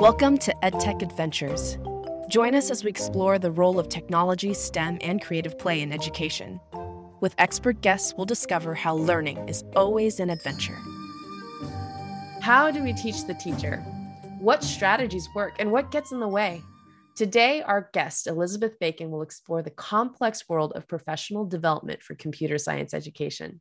Welcome to EdTech Adventures. Join us as we explore the role of technology, STEM, and creative play in education. With expert guests, we'll discover how learning is always an adventure. How do we teach the teacher? What strategies work and what gets in the way? Today, our guest, Elizabeth Bacon, will explore the complex world of professional development for computer science education.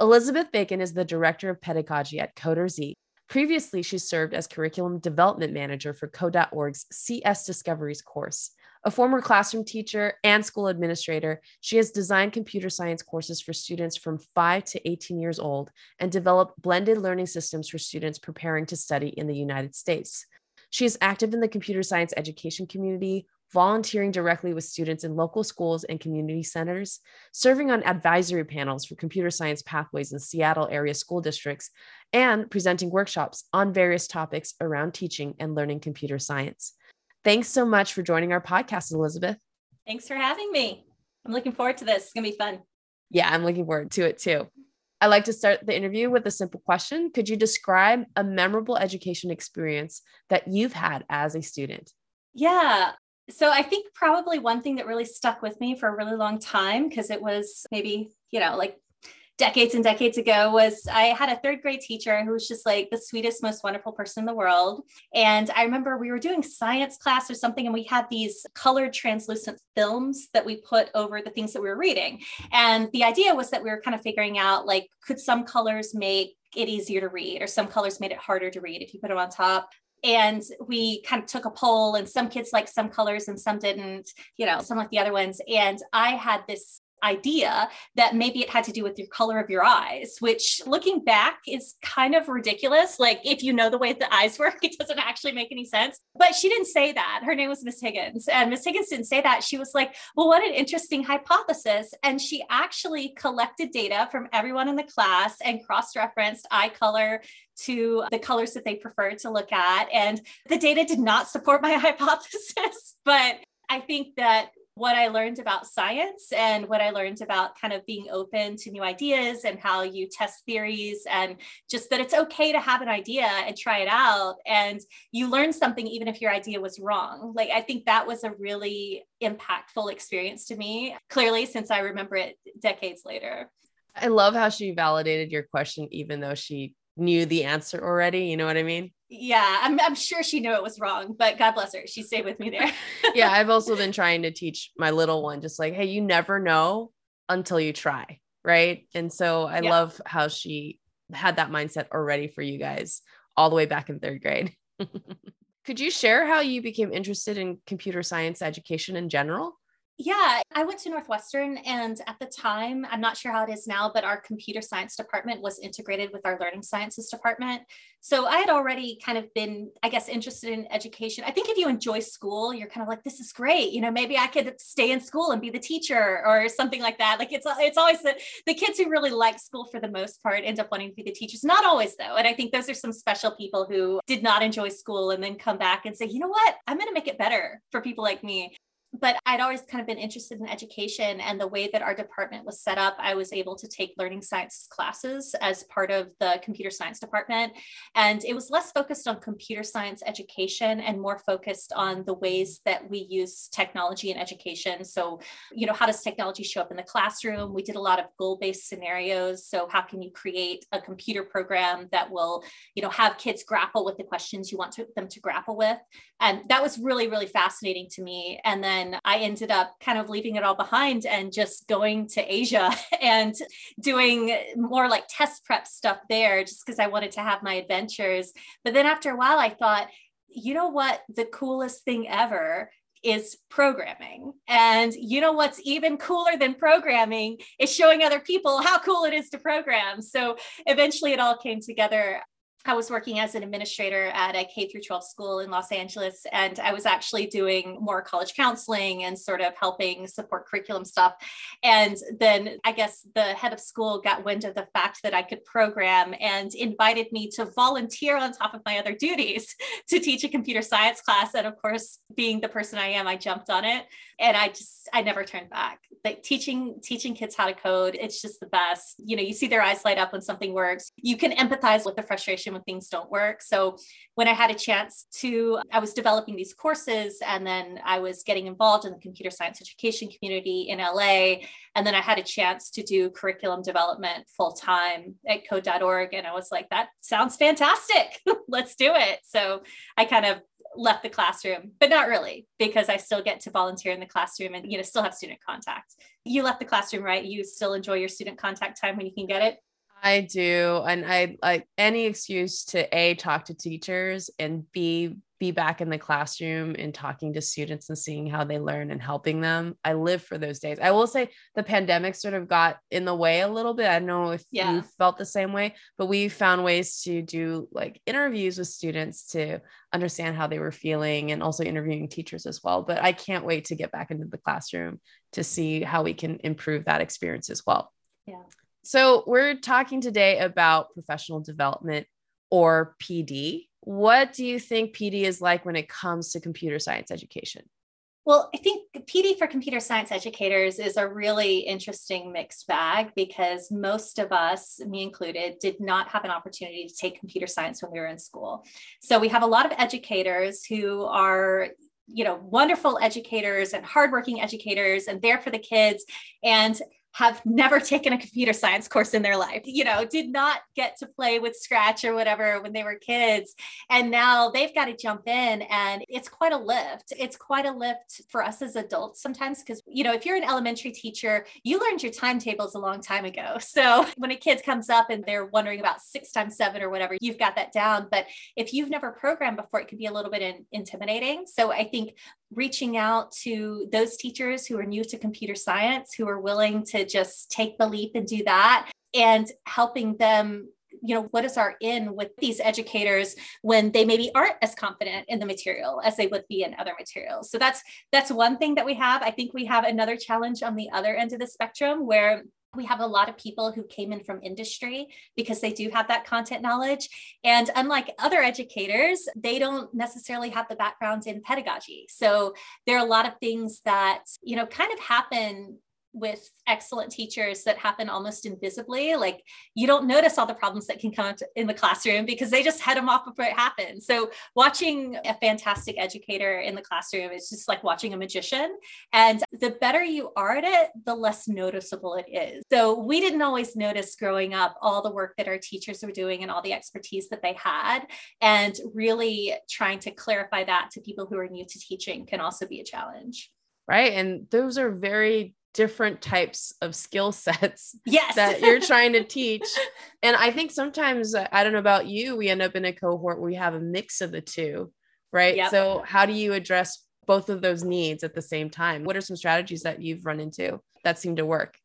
Elizabeth Bacon is the Director of Pedagogy at CoderZ, Previously, she served as curriculum development manager for Code.org's CS Discoveries course. A former classroom teacher and school administrator, she has designed computer science courses for students from 5 to 18 years old and developed blended learning systems for students preparing to study in the United States. She is active in the computer science education community, volunteering directly with students in local schools and community centers, serving on advisory panels for computer science pathways in Seattle area school districts, and presenting workshops on various topics around teaching and learning computer science. Thanks so much for joining our podcast, Elizabeth. Thanks for having me. I'm looking forward to this. It's going to be fun. Yeah, I'm looking forward to it too. I like to start the interview with a simple question. Could you describe a memorable education experience that you've had as a student? Yeah, so I think probably one thing that really stuck with me for a really long time, because it was maybe, you know, like decades and decades ago was I had a third grade teacher who was just like the sweetest, most wonderful person in the world. And I remember we were doing science class or something, and we had these colored translucent films that we put over the things that we were reading. And the idea was that we were kind of figuring out like, could some colors make it easier to read or some colors made it harder to read if you put them on top and we kind of took a poll and some kids liked some colors and some didn't you know some like the other ones. And i had this idea that maybe it had to do with your color of your eyes, which looking back is kind of ridiculous. Like if you know the way the eyes work, it doesn't actually make any sense. But she didn't say that. Her name was Miss Higgins. And Miss Higgins didn't say that. She was like, well, what an interesting hypothesis. And she actually collected data from everyone in the class and cross-referenced eye color to the colors that they preferred to look at. And the data did not support my hypothesis, but I think that what I learned about science and what I learned about kind of being open to new ideas and how you test theories and just that it's okay to have an idea and try it out. And you learn something even if your idea was wrong. Like, I think that was a really impactful experience to me, clearly, since I remember it decades later. I love how she validated your question, even though she knew the answer already. You know what I mean? Yeah I'm, I'm sure she knew it was wrong but god bless her. She stayed with me there. Yeah i've also been trying to teach my little one just like hey you never know until you try right? And so i yeah. love how she had that mindset already for you guys all the way back in third grade. Could you share how you became interested in computer science education in general yeah, I went to Northwestern, and at the time, I'm not sure how it is now, but our computer science department was integrated with our learning sciences department. So I had already kind of been, I guess, interested in education. I think if you enjoy school, you're kind of like, this is great. You know, maybe I could stay in school and be the teacher or something like that. Like it's it's always the, the kids who really like school for the most part end up wanting to be the teachers. Not always though. And I think those are some special people who did not enjoy school and then come back and say, you know what, I'm going to make it better for people like me but I'd always kind of been interested in education and the way that our department was set up. I was able to take learning sciences classes as part of the computer science department. And it was less focused on computer science education and more focused on the ways that we use technology in education. So, you know, how does technology show up in the classroom? We did a lot of goal based scenarios. So, how can you create a computer program that will, you know, have kids grapple with the questions you want to, them to grapple with? And that was really, really fascinating to me. And then then I ended up kind of leaving it all behind and just going to Asia and doing more like test prep stuff there just because I wanted to have my adventures. But then after a while, I thought, you know what? The coolest thing ever is programming. And you know what's even cooler than programming is showing other people how cool it is to program. So eventually it all came together. I was working as an administrator at a K through 12 school in Los Angeles, and I was actually doing more college counseling and sort of helping support curriculum stuff. And then I guess the head of school got wind of the fact that I could program and invited me to volunteer on top of my other duties to teach a computer science class. And of course, being the person I am, I jumped on it and I just I never turned back. Like teaching teaching kids how to code, it's just the best. You know, you see their eyes light up when something works. You can empathize with the frustration when things don't work. So when I had a chance to, I was developing these courses and then I was getting involved in the computer science education community in LA. And then I had a chance to do curriculum development full time at code.org. And I was like, that sounds fantastic. Let's do it. So I kind of left the classroom, but not really because I still get to volunteer in the classroom and you know still have student contact. You left the classroom, right? You still enjoy your student contact time when you can get it. I do, and I like any excuse to a talk to teachers and b be back in the classroom and talking to students and seeing how they learn and helping them. I live for those days. I will say the pandemic sort of got in the way a little bit. I don't know if yeah. you felt the same way, but we found ways to do like interviews with students to understand how they were feeling and also interviewing teachers as well. But I can't wait to get back into the classroom to see how we can improve that experience as well. Yeah. So, we're talking today about professional development or PD what do you think PD is like when it comes to computer science education? Well, I think PD for computer science educators is a really interesting mixed bag because most of us, me included, did not have an opportunity to take computer science when we were in school. So we have a lot of educators who are you know wonderful educators and hardworking educators and there for the kids and have never taken a computer science course in their life, you know, did not get to play with Scratch or whatever when they were kids. And now they've got to jump in and it's quite a lift. It's quite a lift for us as adults sometimes because, you know, if you're an elementary teacher, you learned your timetables a long time ago. So when a kid comes up and they're wondering about six times seven or whatever, you've got that down. But if you've never programmed before, it can be a little bit in, intimidating. So I think reaching out to those teachers who are new to computer science, who are willing to just take the leap and do that, and helping them you know what is our in with these educators when they maybe aren't as confident in the material as they would be in other materials so that's that's one thing that we have i think we have another challenge on the other end of the spectrum where we have a lot of people who came in from industry because they do have that content knowledge. And unlike other educators, they don't necessarily have the background in pedagogy. So there are a lot of things that, you know, kind of happen with excellent teachers that happen almost invisibly. Like you don't notice all the problems that can come up in the classroom because they just head them off before it happens. So watching a fantastic educator in the classroom is just like watching a magician. And the better you are at it, the less noticeable it is. So we didn't always notice growing up all the work that our teachers were doing and all the expertise that they had. And really trying to clarify that to people who are new to teaching can also be a challenge right and those are very different types of skill sets yes. that you're trying to teach. and I think sometimes, uh, I don't know about you, we end up in a cohort where we have a mix of the two, right? Yep. So, how do you address both of those needs at the same time? What are some strategies that you've run into that seem to work?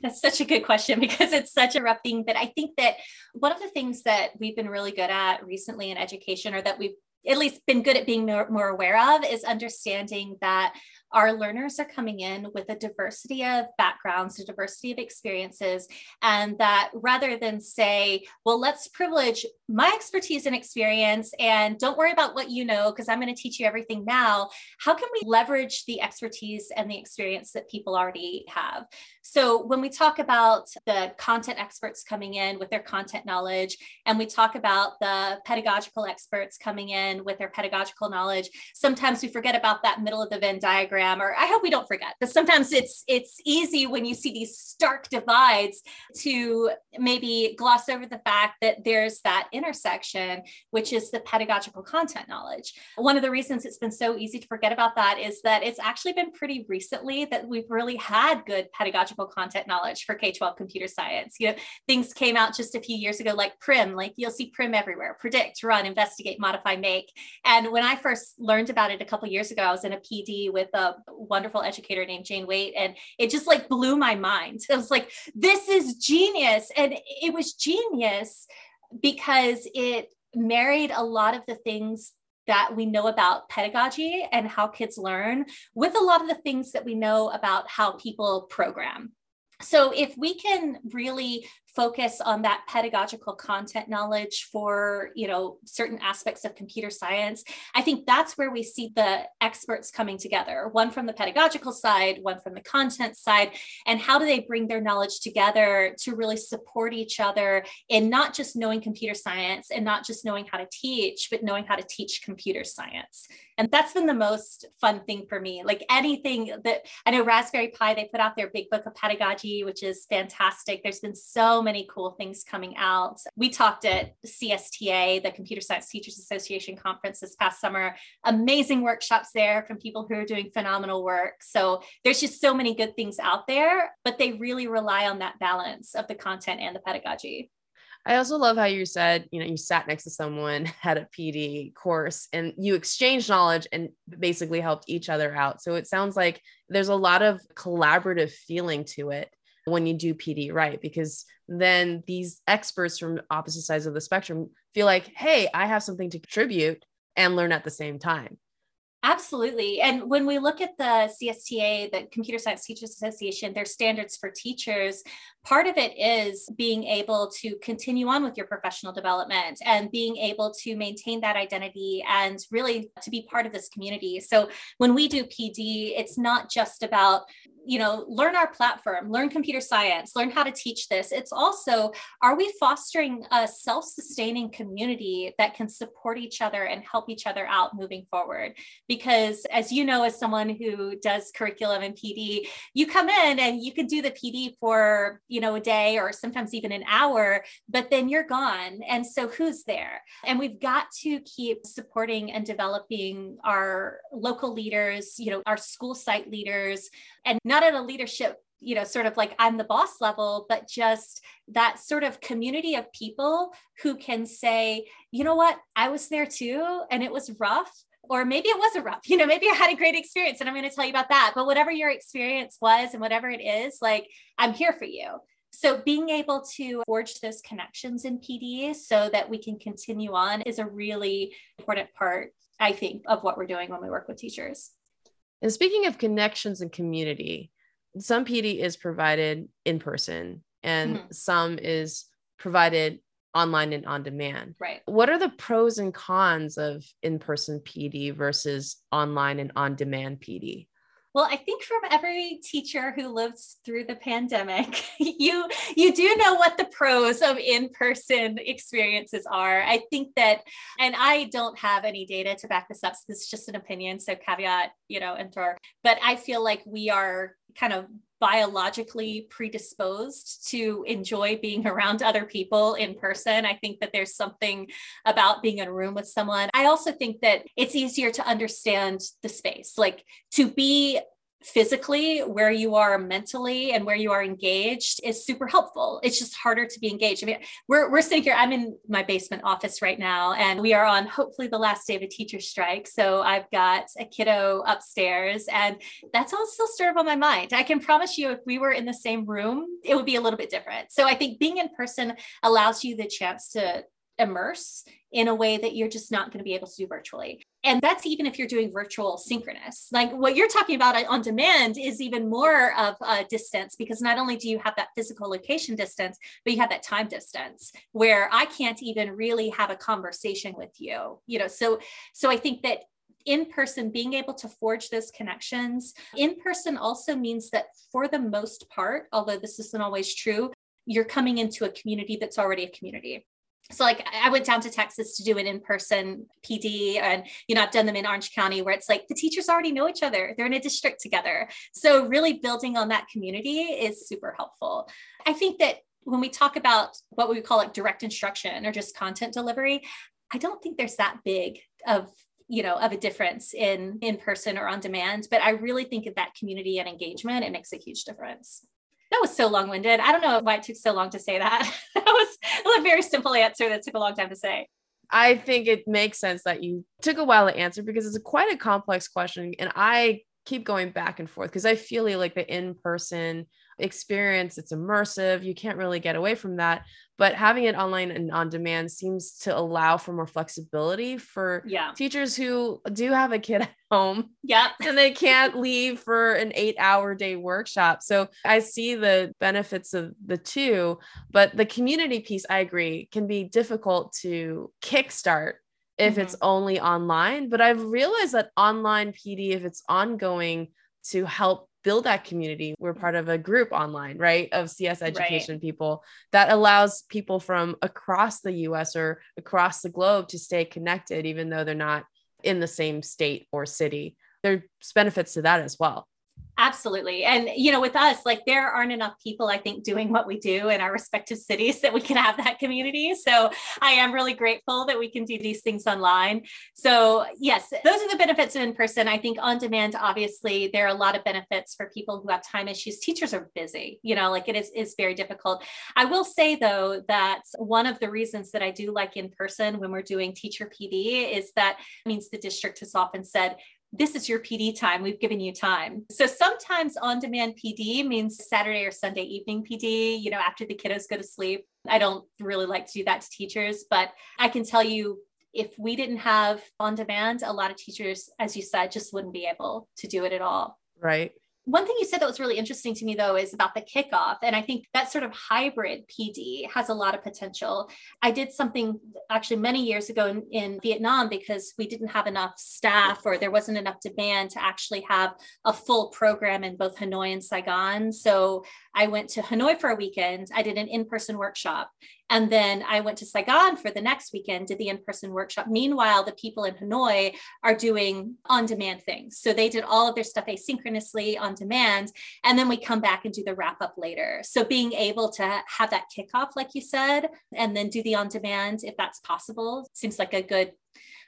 That's such a good question because it's such a rough thing. But I think that one of the things that we've been really good at recently in education, or that we've at least been good at being more, more aware of, is understanding that our learners are coming in with a diversity of backgrounds, a diversity of experiences, and that rather than say, well, let's privilege my expertise and experience and don't worry about what you know, because I'm going to teach you everything now, how can we leverage the expertise and the experience that people already have? So when we talk about the content experts coming in with their content knowledge, and we talk about the pedagogical experts coming in with their pedagogical knowledge, sometimes we forget about that middle of the Venn diagram or I hope we don't forget because sometimes it's it's easy when you see these stark divides to maybe gloss over the fact that there's that intersection, which is the pedagogical content knowledge. One of the reasons it's been so easy to forget about that is that it's actually been pretty recently that we've really had good pedagogical content knowledge for K-12 computer science. You know, things came out just a few years ago like PRIMM, like you'll see PRIMM everywhere, predict, run, investigate, modify, make. And when I first learned about it a couple years ago, I was in a PD with a wonderful educator named Jane Waite. And it just like blew my mind. It was like, this is genius. And it was genius because it married a lot of the things that we know about pedagogy and how kids learn with a lot of the things that we know about how people program so if we can really focus on that pedagogical content knowledge for you know certain aspects of computer science i think that's where we see the experts coming together one from the pedagogical side one from the content side and how do they bring their knowledge together to really support each other in not just knowing computer science and not just knowing how to teach but knowing how to teach computer science and that's been the most fun thing for me. Like anything that I know Raspberry Pi, they put out their big book of pedagogy, which is fantastic. There's been so many cool things coming out. We talked at CSTA, the Computer Science Teachers Association conference this past summer. Amazing workshops there from people who are doing phenomenal work. So there's just so many good things out there, but they really rely on that balance of the content and the pedagogy. I also love how you said, you know, you sat next to someone, had a PD course, and you exchanged knowledge and basically helped each other out. So it sounds like there's a lot of collaborative feeling to it when you do PD right, because then these experts from opposite sides of the spectrum feel like, hey, I have something to contribute and learn at the same time. Absolutely. And when we look at the CSTA, the Computer Science Teachers Association, their standards for teachers, part of it is being able to continue on with your professional development and being able to maintain that identity and really to be part of this community. So when we do PD, it's not just about you know learn our platform learn computer science learn how to teach this. It's also are we fostering a self-sustaining community that can support each other and help each other out moving forward? Because as you know as someone who does curriculum and pd you come in and you can do the pd for you know a day or sometimes even an hour but then you're gone and so who's there? And we've got to keep supporting and developing our local leaders you know our school site leaders and not at a leadership you know sort of like i'm the boss level but just that sort of community of people who can say you know what? I was there too and it was rough or maybe it wasn't rough. You know maybe i had a great experience and i'm going to tell you about that. But whatever your experience was and whatever it is like i'm here for you. So being able to forge those connections in pd so that we can continue on is a really important part i think of what we're doing when we work with teachers and speaking of connections and community, some PD is provided in person and mm-hmm. some is provided online and on demand. Right. What are the pros and cons of in person PD versus online and on demand PD? Well, I think from every teacher who lived through the pandemic, you you do know what the pros of in-person experiences are. I think that, and I don't have any data to back this up. So this is just an opinion. So caveat, you know, emptor. But I feel like we are kind of biologically predisposed to enjoy being around other people in person. I think that there's something about being in a room with someone. I also think that it's easier to understand the space, like to be physically where you are mentally and where you are engaged is super helpful. It's just harder to be engaged. I mean we're, we're sitting here i'm in my basement office right now and we are on hopefully the last day of a teacher strike. So i've got a kiddo upstairs and that's all still sort of on my mind. I can promise you if we were in the same room it would be a little bit different. So i think being in person allows you the chance to immerse in a way that you're just not going to be able to do virtually. And that's even if you're doing virtual synchronous. Like what you're talking about uh, on demand is even more of a distance because not only do you have that physical location distance, but you have that time distance where I can't even really have a conversation with you. You know, so so I think that in person, being able to forge those connections in person also means that for the most part, although this isn't always true, you're coming into a community that's already a community so like i went down to texas to do an in-person pd and you know i've done them in orange county where it's like the teachers already know each other. They're in a district together. So really building on that community is super helpful. I think that when we talk about what we call like direct instruction or just content delivery i don't think there's that big of you know of a difference in in person or on demand but i really think of that community and engagement it makes a huge difference that was so long winded. I don't know why it took so long to say that. that was, a very simple answer that took a long time to say. I think it makes sense that you took a while to answer because it's a quite a complex question. And I keep going back and forth because I feel like the in person experience. It's immersive. You can't really get away from that. But having it online and on demand seems to allow for more flexibility for yeah. teachers who do have a kid at home. Yeah. And they can't leave for an eight hour day workshop. So I see the benefits of the two, but the community piece, I agree, can be difficult to kickstart if mm-hmm. it's only online. But I've realized that online PD, if it's ongoing to help build that community, we're part of a group online, right, of CS education right. people that allows people from across the US or across the globe to stay connected, even though they're not in the same state or city. There's benefits to that as well. Absolutely. And, you know, with us, like there aren't enough people, I think, doing what we do in our respective cities that we can have that community. So I am really grateful that we can do these things online. So, yes, those are the benefits of in person. I think on demand, obviously, there are a lot of benefits for people who have time issues. Teachers are busy, you know, like it is, is very difficult. I will say, though, that one of the reasons that I do like in person when we're doing teacher PD is that it means the district has often said, this is your PD time. We've given you time. So sometimes on demand PD means Saturday or Sunday evening PD, you know, after the kiddos go to sleep. I don't really like to do that to teachers, but I can tell you if we didn't have on demand, a lot of teachers, as you said, just wouldn't be able to do it at all. Right one thing you said that was really interesting to me though is about the kickoff and i think that sort of hybrid pd has a lot of potential. I did something actually many years ago in, in, vietnam because we didn't have enough staff or there wasn't enough demand to actually have a full program in both hanoi and saigon. So i went to hanoi for a weekend. I did an in-person workshop and then I went to Saigon for the next weekend, did the in person workshop. Meanwhile, the people in Hanoi are doing on demand things. So they did all of their stuff asynchronously on demand. And then we come back and do the wrap up later. So being able to have that kickoff, like you said, and then do the on demand if that's possible seems like a good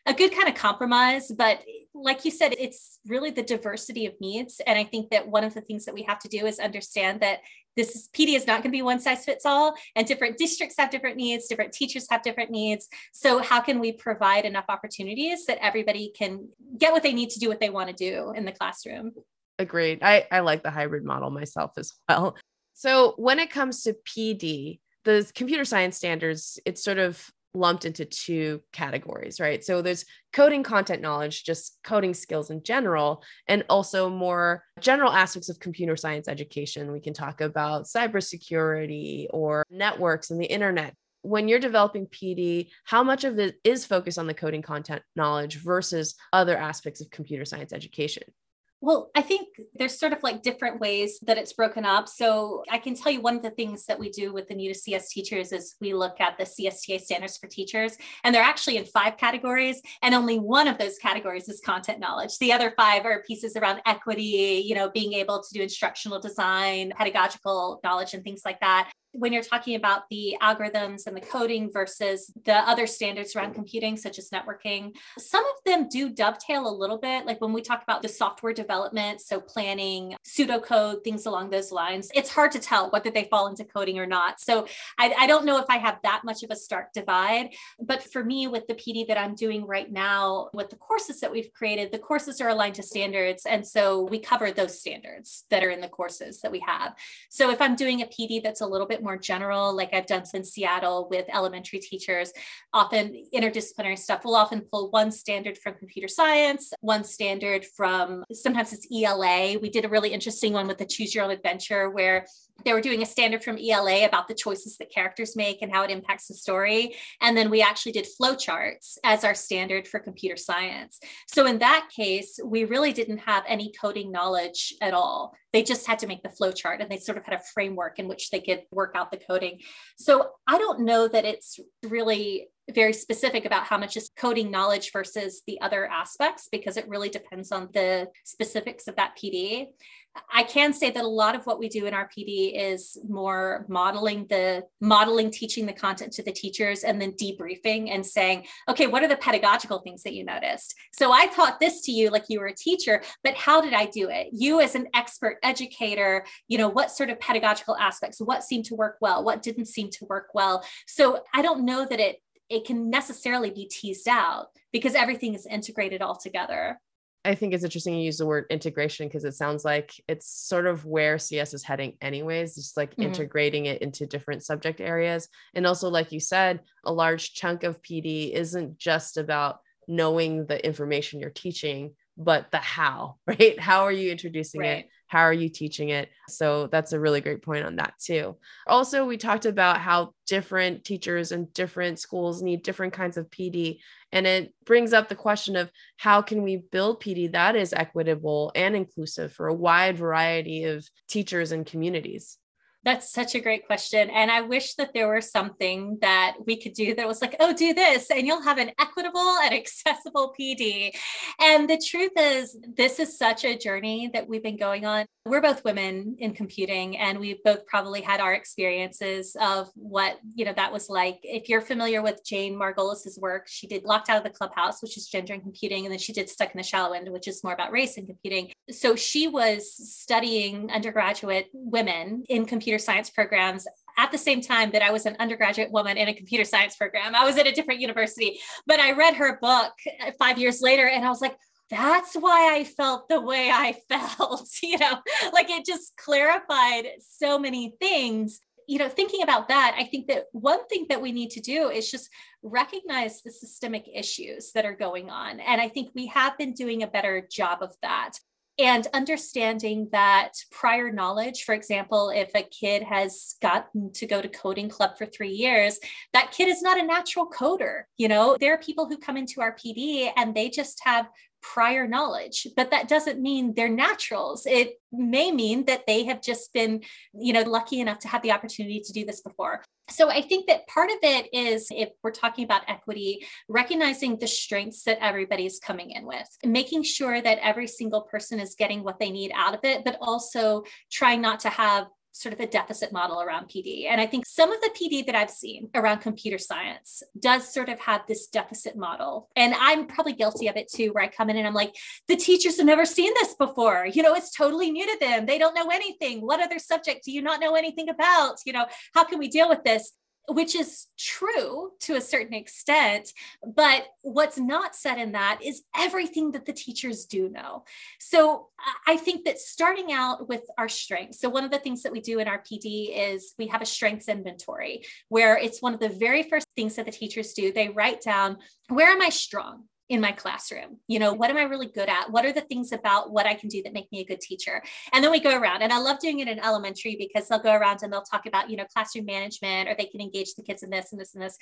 a good kind of compromise. But like you said, it's really the diversity of needs. And I think that one of the things that we have to do is understand that this is, PD is not going to be one size fits all, and different districts have different needs, different teachers have different needs. So, how can we provide enough opportunities that everybody can get what they need to do what they want to do in the classroom? Agreed. I, I like the hybrid model myself as well. So, when it comes to PD, the computer science standards, it's sort of lumped into two categories, right? So there's coding content knowledge, just coding skills in general, and also more general aspects of computer science education. We can talk about cybersecurity or networks and the internet. When you're developing PD, how much of it is focused on the coding content knowledge versus other aspects of computer science education? Well, I think there's sort of like different ways that it's broken up. So I can tell you one of the things that we do with the new to CS teachers is we look at the CSTA standards for teachers, and they're actually in five categories, and only one of those categories is content knowledge. The other five are pieces around equity, you know, being able to do instructional design, pedagogical knowledge, and things like that when you're talking about the algorithms and the coding versus the other standards around computing, such as networking, some of them do dovetail a little bit. Like when we talk about the software development, so planning, pseudocode, things along those lines, it's hard to tell whether they fall into coding or not. So I, I don't know if I have that much of a stark divide. But for me, with the PD that I'm doing right now, with the courses that we've created, the courses are aligned to standards. And so we cover those standards that are in the courses that we have. So if I'm doing a PD that's a little bit bit more general, like I've done in Seattle with elementary teachers, often interdisciplinary stuff. We'll often pull one standard from computer science, one standard from sometimes it's ELA. We did a really interesting one with the Choose Your Own Adventure where they were doing a standard from ELA about the choices that characters make and how it impacts the story. And then we actually did flowcharts as our standard for computer science. So in that case, we really didn't have any coding knowledge at all. They just had to make the flowchart and they sort of had a framework in which they could work out the coding. So I don't know that it's really very specific about how much is coding knowledge versus the other aspects because it really depends on the specifics of that PD. I can say that a lot of what we do in our PD is more modeling the modeling, teaching the content to the teachers, and then debriefing and saying, okay, what are the pedagogical things that you noticed? So I taught this to you like you were a teacher, but how did I do it? You as an expert educator, you know, what sort of pedagogical aspects, what seemed to work well, what didn't seem to work well. So I don't know that it it can necessarily be teased out because everything is integrated all together. I think it's interesting you use the word integration because it sounds like it's sort of where CS is heading, anyways, just like mm-hmm. integrating it into different subject areas. And also, like you said, a large chunk of PD isn't just about knowing the information you're teaching, but the how, right? How are you introducing right. it? How are you teaching it? So that's a really great point on that too. Also, we talked about how different teachers and different schools need different kinds of PD. And it brings up the question of how can we build PD that is equitable and inclusive for a wide variety of teachers and communities? That's such a great question. And I wish that there were something that we could do that was like, oh, do this, and you'll have an equitable and accessible PD. And the truth is, this is such a journey that we've been going on. We're both women in computing, and we've both probably had our experiences of what, you know, that was like. If you're familiar with Jane Margolis's work, she did Locked Out of the Clubhouse, which is gender and computing, and then she did Stuck in the Shallow End, which is more about race and computing. So she was studying undergraduate women in computing computer science programs at the same time that I was an undergraduate woman in a computer science program. I was at a different university, but I read her book uh, five years later and I was like, that's why I felt the way I felt. you know, like it just clarified so many things. You know, thinking about that, I think that one thing that we need to do is just recognize the systemic issues that are going on. And I think we have been doing a better job of that and understanding that prior knowledge for example if a kid has gotten to go to coding club for three years that kid is not a natural coder you know? There are people who come into our pd and they just have prior knowledge but that doesn't mean they're naturals. It may mean that they have just been you know lucky enough to have the opportunity to do this before. So I think that part of it is if we're talking about equity, recognizing the strengths that everybody's coming in with, making sure that every single person is getting what they need out of it, but also trying not to have sort of a deficit model around PD. And I think some of the PD that I've seen around computer science does sort of have this deficit model. And I'm probably guilty of it too, where I come in and I'm like, the teachers have never seen this before. You know, it's totally new to them. They don't know anything. What other subject do you not know anything about? You know, how can we deal with this? Which is true to a certain extent. But what's not said in that is everything that the teachers do know. So I think that starting out with our strengths. So, one of the things that we do in our PD is we have a strengths inventory where it's one of the very first things that the teachers do. They write down, where am I strong? In my classroom? You know, what am I really good at? What are the things about what I can do that make me a good teacher? And then we go around, and I love doing it in elementary because they'll go around and they'll talk about, you know, classroom management or they can engage the kids in this and this and this.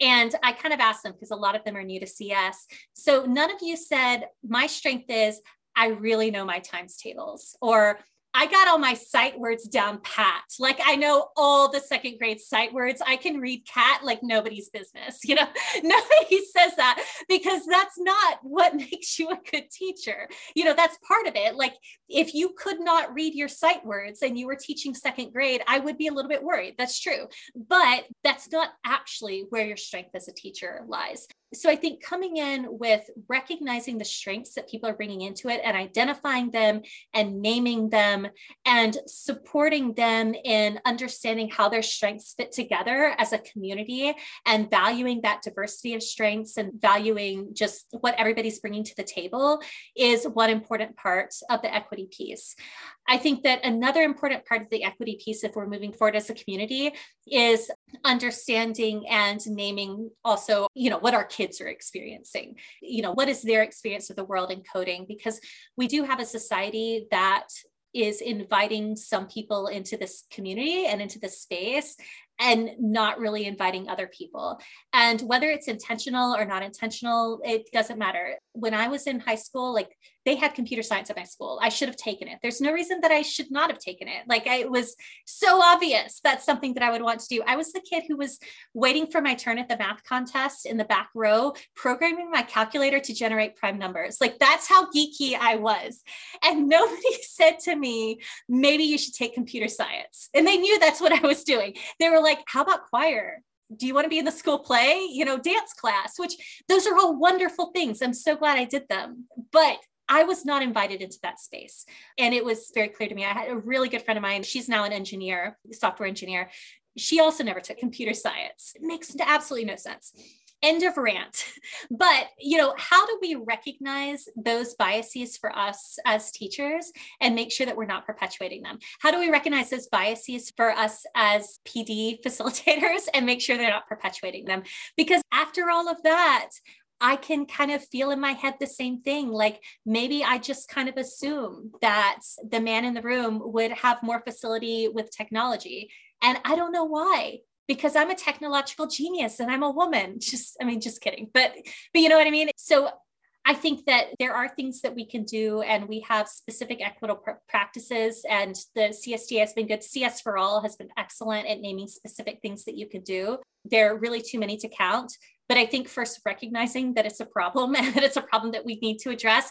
And I kind of ask them because a lot of them are new to CS. So none of you said, my strength is I really know my times tables or I got all my sight words down pat. Like I know all the second grade sight words. I can read cat like nobody's business. You know, nobody says that because that's not what makes you a good teacher. You know, that's part of it. Like if you could not read your sight words and you were teaching second grade, I would be a little bit worried. That's true. But that's not actually where your strength as a teacher lies so I think coming in with recognizing the strengths that people are bringing into it and identifying them and naming them and supporting them in understanding how their strengths fit together as a community and valuing that diversity of strengths and valuing just what everybody's bringing to the table is one important part of the equity piece. I think that another important part of the equity piece, if we're moving forward as a community, is understanding and naming also, you know, what our kids are experiencing. You know, what is their experience of the world in coding? Because we do have a society that is inviting some people into this community and into this space and not really inviting other people. And whether it's intentional or not intentional, it doesn't matter. When I was in high school, like they had computer science at my school. I should have taken it. There's no reason that I should not have taken it. Like I, it was so obvious that's something that I would want to do. I was the kid who was waiting for my turn at the math contest in the back row, programming my calculator to generate prime numbers. Like that's how geeky I was. And nobody said to me, maybe you should take computer science. And they knew that's what I was doing. They were like, how about choir? do you want to be in the school play you know dance class which those are all wonderful things i'm so glad i did them but I was not invited into that space. And it was very clear to me. I had a really good friend of mine. She's now an engineer, software engineer. She also never took computer science. It makes absolutely no sense. end of rant. But, you know, how do we recognize those biases for us as teachers and make sure that we're not perpetuating them? How do we recognize those biases for us as PD facilitators and make sure they're not perpetuating them? Because after all of that, I can kind of feel in my head the same thing. Like maybe I just kind of assume that the man in the room would have more facility with technology. And I don't know why because I'm a technological genius and I'm a woman. Just, I mean, just kidding. But, but you know what I mean? So I think that there are things that we can do, and we have specific equitable pr- practices. And the CSTA has been good. CS for All has been excellent at naming specific things that you can do. There are really too many to count. But I think first recognizing that it's a problem and that it's a problem that we need to address.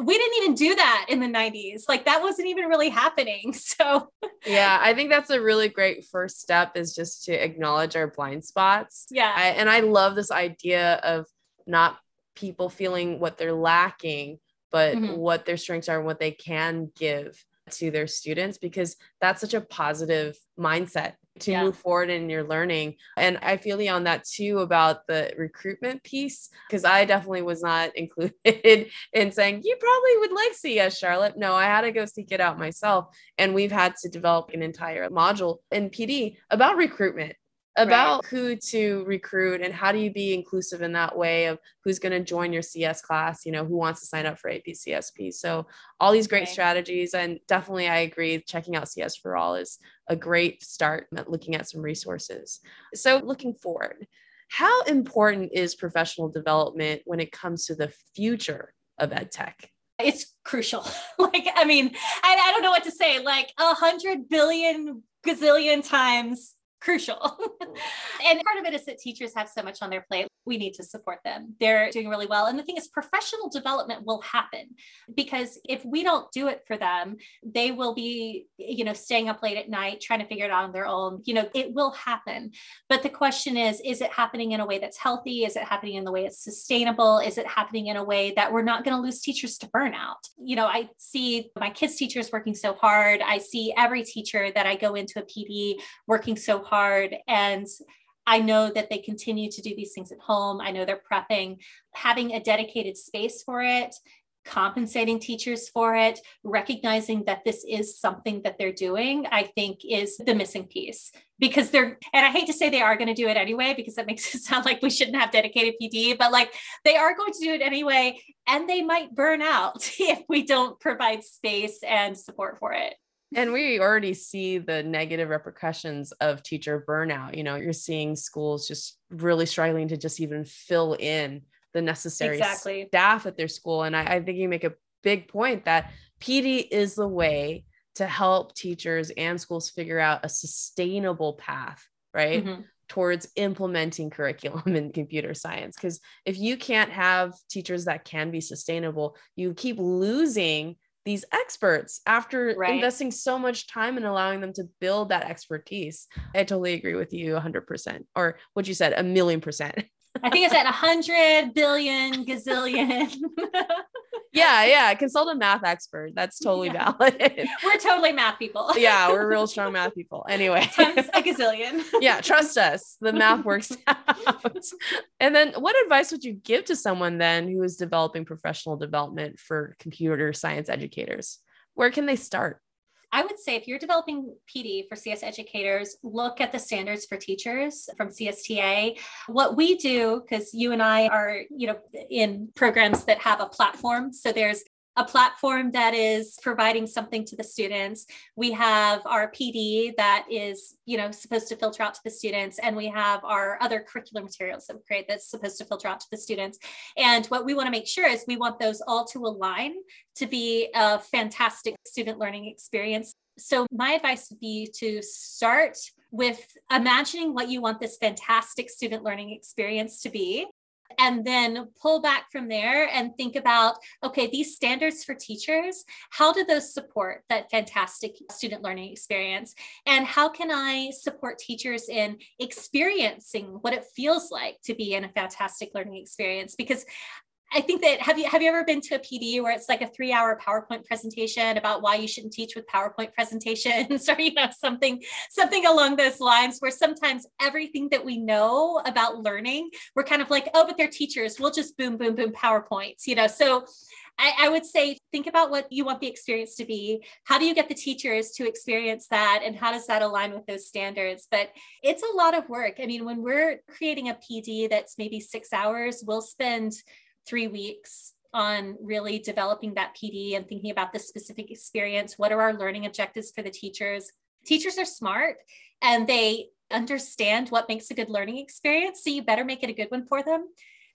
We didn't even do that in the 90s. Like that wasn't even really happening. So, yeah, I think that's a really great first step is just to acknowledge our blind spots. Yeah. I, and I love this idea of not people feeling what they're lacking, but mm-hmm. what their strengths are and what they can give to their students because that's such a positive mindset to yeah. move forward in your learning. And I feel you on that too about the recruitment piece, because I definitely was not included in saying, you probably would like CS, Charlotte. No, I had to go seek it out myself. And we've had to develop an entire module in PD about recruitment about right. who to recruit and how do you be inclusive in that way of who's going to join your CS class, you know, who wants to sign up for APCSP. So all these great right. strategies and definitely I agree checking out CS for all is a great start at looking at some resources. So looking forward, how important is professional development when it comes to the future of ed tech? It's crucial. like, I mean, I, I don't know what to say. Like a hundred billion gazillion times crucial. and part of it is that teachers have so much on their plate. We need to support them. They're doing really well. And the thing is, professional development will happen because if we don't do it for them, they will be, you know, staying up late at night trying to figure it out on their own. You know, it will happen. But the question is, is it happening in a way that's healthy? Is it happening in the way it's sustainable? Is it happening in a way that we're not going to lose teachers to burnout? You know, I see my kids' teachers working so hard. I see every teacher that I go into a PD working so hard and I know that they continue to do these things at home. I know they're prepping, having a dedicated space for it, compensating teachers for it, recognizing that this is something that they're doing, I think is the missing piece. Because they're, and I hate to say they are going to do it anyway, because that makes it sound like we shouldn't have dedicated PD, but like they are going to do it anyway. And they might burn out if we don't provide space and support for it. And we already see the negative repercussions of teacher burnout. You know, you're seeing schools just really struggling to just even fill in the necessary exactly. staff at their school. And I, I think you make a big point that PD is the way to help teachers and schools figure out a sustainable path, right? Mm-hmm. Towards implementing curriculum in computer science. Because if you can't have teachers that can be sustainable, you keep losing these experts after right. investing so much time and allowing them to build that expertise. I totally agree with you 100%, or what you said, a million percent. I think it's at 100 billion gazillion. yeah, yeah. Consult a math expert. That's totally yeah. valid. We're totally math people. yeah, we're real strong math people. Anyway, times a gazillion. yeah, trust us. The math works out. And then, what advice would you give to someone then who is developing professional development for computer science educators? Where can they start? I would say if you're developing PD for CS educators, look at the standards for teachers from CSTA. What we do, because you and I are, you know, in programs that have a platform. So there's a platform that is providing something to the students. We have our PD that is, you know, supposed to filter out to the students, and we have our other curricular materials that we create that's supposed to filter out to the students. And what we want to make sure is we want those all to align to be a fantastic student learning experience. So my advice would be to start with imagining what you want this fantastic student learning experience to be and then pull back from there and think about okay these standards for teachers how do those support that fantastic student learning experience? And how can i support teachers in experiencing what it feels like to be in a fantastic learning experience? Because I think that have you have you ever been to a PD where it's like a three hour PowerPoint presentation about why you shouldn't teach with PowerPoint presentations or you know something something along those lines where sometimes everything that we know about learning we're kind of like oh but they're teachers we'll just boom boom boom PowerPoints you know so I, I, would say think about what you want the experience to be. How do you get the teachers to experience that? And how does that align with those standards? But it's a lot of work. I mean, when we're creating a PD that's maybe six hours, we'll spend three weeks on really developing that PD and thinking about the specific experience. What are our learning objectives for the teachers? Teachers are smart and they understand what makes a good learning experience. So you better make it a good one for them.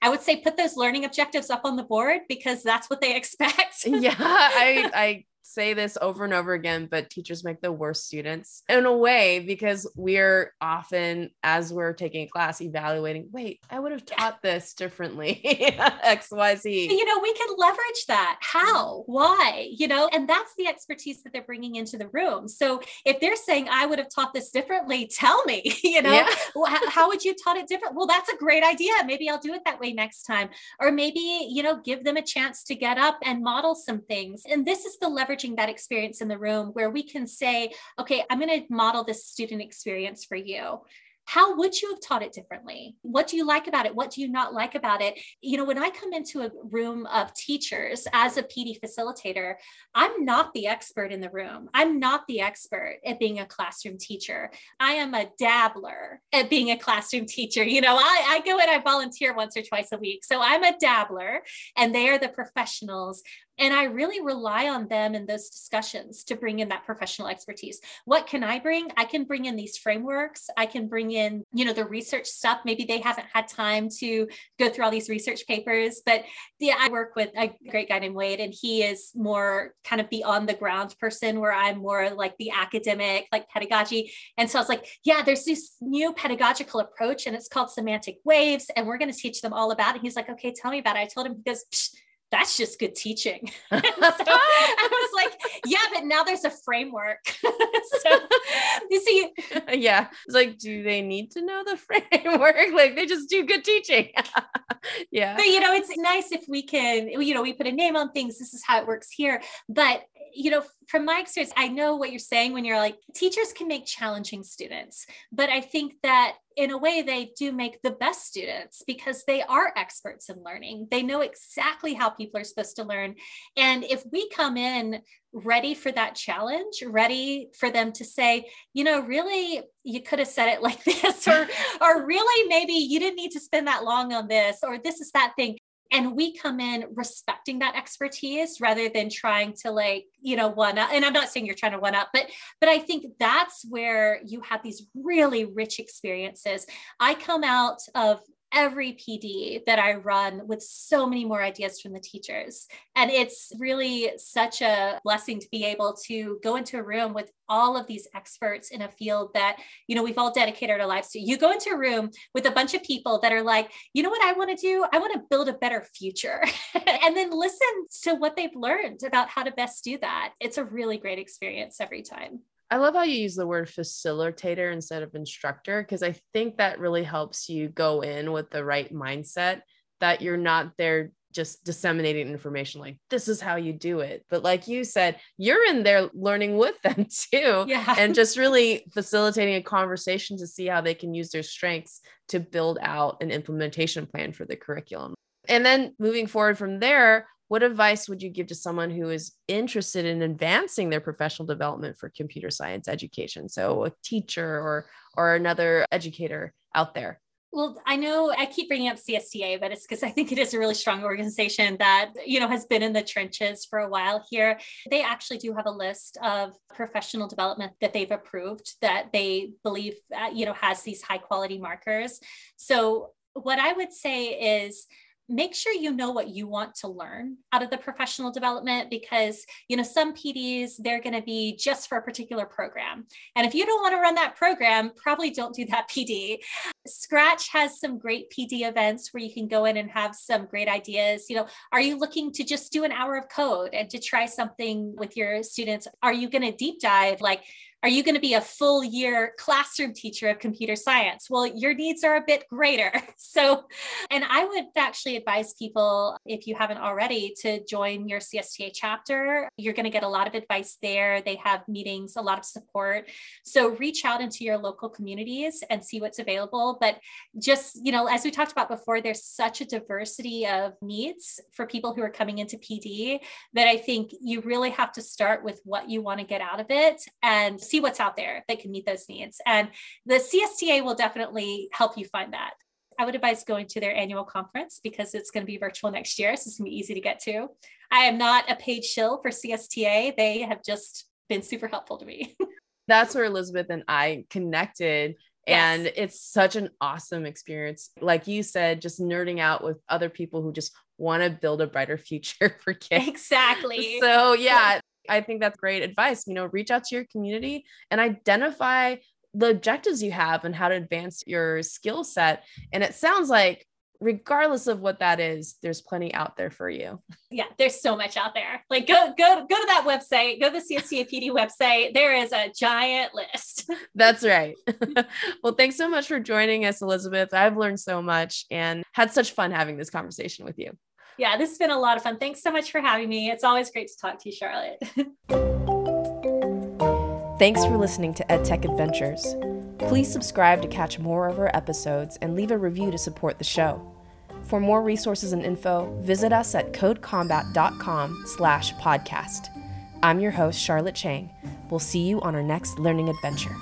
I would say put those learning objectives up on the board because that's what they expect. yeah, I I say this over and over again, but teachers make the worst students in a way because we're often, as we're taking a class, evaluating, wait, I would have taught this differently. XYZ. You know, we can leverage that. How? Why? You know, and that's the expertise that they're bringing into the room. So if they're saying, I would have taught this differently, tell me, you know, yeah. how, how would you have taught it different? Well, that's a great idea. Maybe I'll do it that way next time. Or maybe, you know, give them a chance to get up and model some things. And this is the leverage leveraging that experience in the room where we can say, okay, I'm going to model this student experience for you how would you have taught it differently? What do you like about it? What do you not like about it? You know, when I come into a room of teachers as a PD facilitator, I'm not the expert in the room. I'm not the expert at being a classroom teacher. I am a dabbler at being a classroom teacher. You know, I, I go and I volunteer once or twice a week. So I'm a dabbler and they are the professionals and I really rely on them in those discussions to bring in that professional expertise. What can I bring? I can bring in these frameworks. I can bring in, you know, the research stuff. Maybe they haven't had time to go through all these research papers, but yeah, I work with a great guy named Wade, and he is more kind of the on the ground person where I'm more like the academic, like pedagogy. And so I was like, yeah, there's this new pedagogical approach and it's called semantic waves. And we're going to teach them all about it. He's like, okay, tell me about it. I told him, because that's just good teaching. so I was like, yeah, but now there's a framework. so you see, yeah, it's like, do they need to know the framework? like they just do good teaching. yeah. But you know, it's nice if we can, you know, we put a name on things. This is how it works here. But you know, from my experience, I know what you're saying when you're like, teachers can make challenging students, but I think that in a way they do make the best students because they are experts in learning. They know exactly how people are supposed to learn. And if we come in ready for that challenge, ready for them to say, you know, really, you could have said it like this, or, or really, maybe you didn't need to spend that long on this, or this is that thing and we come in respecting that expertise rather than trying to like you know one up and i'm not saying you're trying to one up but but i think that's where you have these really rich experiences. I come out of every PD that I run with so many more ideas from the teachers. And it's really such a blessing to be able to go into a room with all of these experts in a field that, you know, we've all dedicated our lives to. You go into a room with a bunch of people that are like, you know what I want to do? I want to build a better future. and then listen to what they've learned about how to best do that. It's a really great experience every time. I love how you use the word facilitator instead of instructor because I think that really helps you go in with the right mindset that you're not there just disseminating information like this is how you do it but like you said you're in there learning with them too yeah. and just really facilitating a conversation to see how they can use their strengths to build out an implementation plan for the curriculum and then moving forward from there what advice would you give to someone who is interested in advancing their professional development for computer science education so a teacher or or another educator out there well, I know I keep bringing up CSTA, but it's because I think it is a really strong organization that, you know, has been in the trenches for a while here. They actually do have a list of professional development that they've approved that they believe, uh, you know, has these high quality markers. So what I would say is make sure you know what you want to learn out of the professional development because you know some pds they're going to be just for a particular program. And if you don't want to run that program probably don't do that pd Scratch has some great PD events where you can go in and have some great ideas. You know, are you looking to just do an hour of code and to try something with your students? Are you going to deep dive like are you going to be a full year classroom teacher of computer science? Well, your needs are a bit greater. So, and I would actually advise people, if you haven't already, to join your CSTA chapter. You're going to get a lot of advice there. They have meetings, a lot of support. So, reach out into your local communities and see what's available. But just, you know, as we talked about before, there's such a diversity of needs for people who are coming into PD that I think you really have to start with what you want to get out of it and see what's out there that can meet those needs. And the CSTA will definitely help you find that. I would advise going to their annual conference because it's going to be virtual next year. So it's going to be easy to get to. I am not a paid shill for CSTA. They have just been super helpful to me. That's where Elizabeth and I connected. Yes. And it's such an awesome experience. Like you said, just nerding out with other people who just want to build a brighter future for kids. Exactly. So, yeah, I think that's great advice. You know, reach out to your community and identify the objectives you have and how to advance your skill set. And it sounds like regardless of what that is there's plenty out there for you yeah there's so much out there like go go go to that website go to the CSTAPD website there is a giant list that's right well thanks so much for joining us elizabeth i've learned so much and had such fun having this conversation with you yeah, this has been a lot of fun. Thanks so much for having me. It's always great to talk to you, Charlotte. Thanks for listening to EdTech Adventures. Please subscribe to catch more of our episodes and leave a review to support the show. For more resources and info, visit us at codecombat.com slash podcast. I'm your host, Charlotte Chang. We'll see you on our next learning adventure.